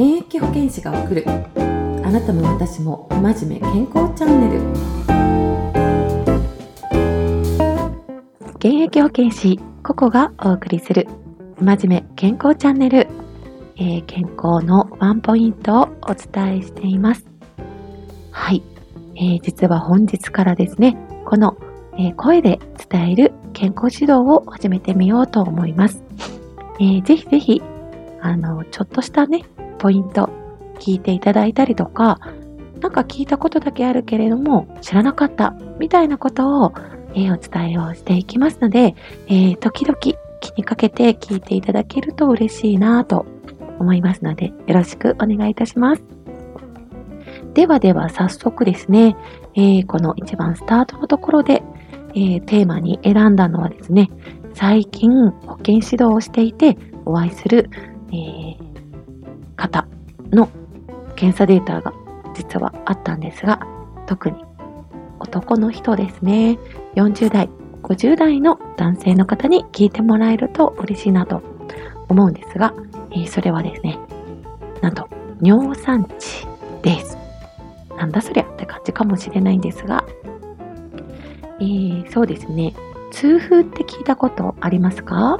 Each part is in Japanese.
現役保健師が送る。あなたも私も真面目健康チャンネル。現役保健師ココがお送りする真面目健康チャンネル、えー、健康のワンポイントをお伝えしています。はい、えー、実は本日からですねこの、えー、声で伝える健康指導を始めてみようと思います、えー、ぜひぜひあのちょっとしたねポイント聞いていただいたりとか、なんか聞いたことだけあるけれども知らなかったみたいなことを、えー、お伝えをしていきますので、えー、時々気にかけて聞いていただけると嬉しいなと思いますので、よろしくお願いいたします。ではでは早速ですね、えー、この一番スタートのところで、え、テーマに選んだのはですね、最近保健指導をしていてお会いする、えー、の検査データが実はあったんですが、特に男の人ですね、40代、50代の男性の方に聞いてもらえると嬉しいなと思うんですが、えー、それはですね、なんと尿酸値です。なんだそりゃって感じかもしれないんですが、えー、そうですね、痛風って聞いたことありますか？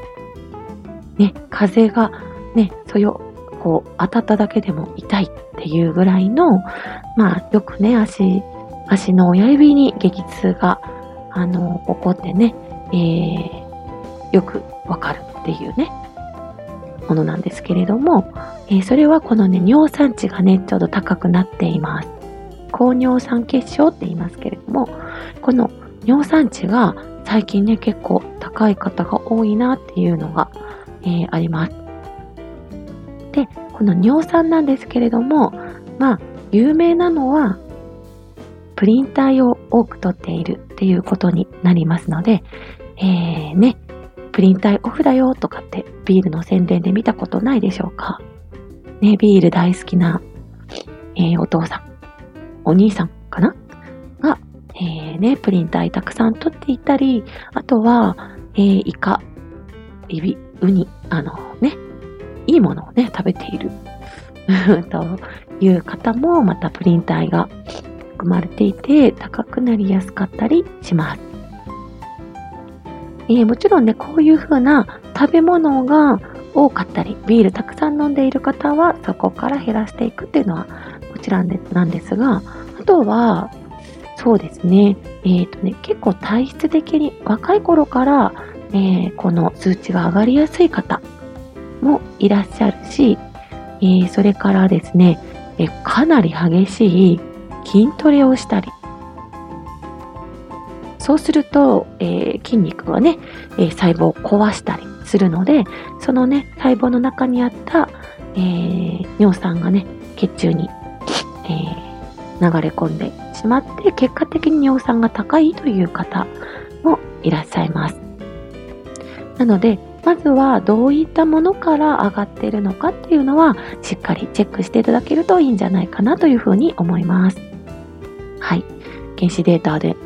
ね、風がね、そよこう当たっただけでも痛いっていうぐらいの、まあよくね、足、足の親指に激痛が、あの、起こってね、えー、よくわかるっていうね、ものなんですけれども、えー、それはこのね、尿酸値がね、ちょうど高くなっています。高尿酸血症って言いますけれども、この尿酸値が最近ね、結構高い方が多いなっていうのが、えー、あります。で、この尿酸なんですけれども、まあ、有名なのは、プリン体を多く取っているっていうことになりますので、えー、ね、プリン体オフだよとかってビールの宣伝で見たことないでしょうか？ね、ビール大好きな、えー、お父さん、お兄さんかな？が、えー、ね、プリン体たくさん取っていたり、あとは、えー、イカ、エビ、ウニ、あの、いいものをね、食べている という方もまたプリン体が含まれていて高くなりやすかったりします。えー、もちろんね、こういう風な食べ物が多かったり、ビールたくさん飲んでいる方はそこから減らしていくっていうのはもちろんなんですが、あとは、そうですね、えっ、ー、とね、結構体質的に若い頃から、えー、この数値が上がりやすい方もいらっしゃるし、えー、それからですね、えかなり激しい筋トレをしたり、そうすると、えー、筋肉がね、え、細胞を壊したりするので、そのね、細胞の中にあった、えー、尿酸がね、血中に、え流れ込んでしまって、結果的に尿酸が高いという方もいらっしゃいます。なので、まずはどういったものから上がっているのかっていうのはしっかりチェックしていただけるといいんじゃないかなというふうに思います。はい。原子データで、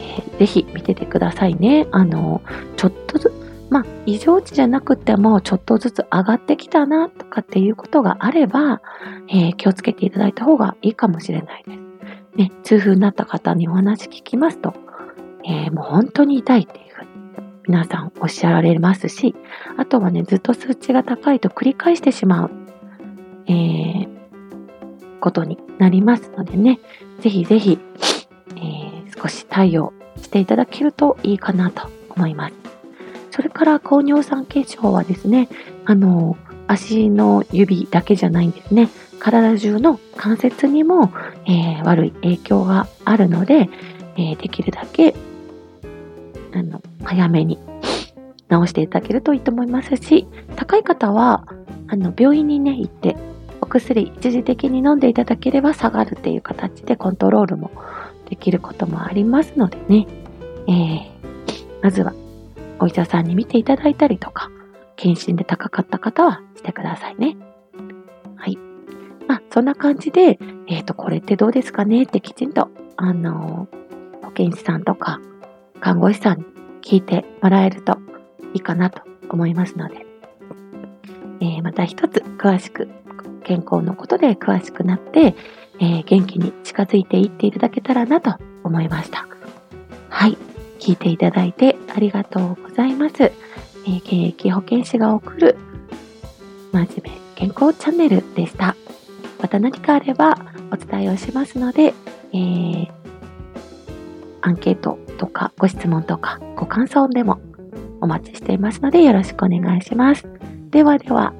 えー、ぜひ見ててくださいね。あの、ちょっとずつ、まあ、異常値じゃなくても、ちょっとずつ上がってきたなとかっていうことがあれば、えー、気をつけていただいた方がいいかもしれないです。ね、痛風になった方にお話聞きますと、えー、もう本当に痛いって皆さんおっしゃられますし、あとはね、ずっと数値が高いと繰り返してしまう、えー、ことになりますのでね、ぜひぜひ、えー、少し対応していただけるといいかなと思います。それから高尿酸血症はですね、あの、足の指だけじゃないんですね。体中の関節にも、えー、悪い影響があるので、えー、できるだけあの、早めに治していただけるといいと思いますし、高い方は、あの、病院にね、行って、お薬一時的に飲んでいただければ下がるっていう形でコントロールもできることもありますのでね、えー、まずはお医者さんに見ていただいたりとか、検診で高かった方はしてくださいね。はい。まあ、そんな感じで、えっ、ー、と、これってどうですかねってきちんと、あのー、保健師さんとか、看護師さんに聞いてもらえるといいかなと思いますので、えー、また一つ詳しく健康のことで詳しくなって、えー、元気に近づいていっていただけたらなと思いました。はい。聞いていただいてありがとうございます。えー、現役保健師が送る真面目健康チャンネルでした。また何かあればお伝えをしますので、えー、アンケートとかご質問とかご感想でもお待ちしていますのでよろしくお願いします。ではでは。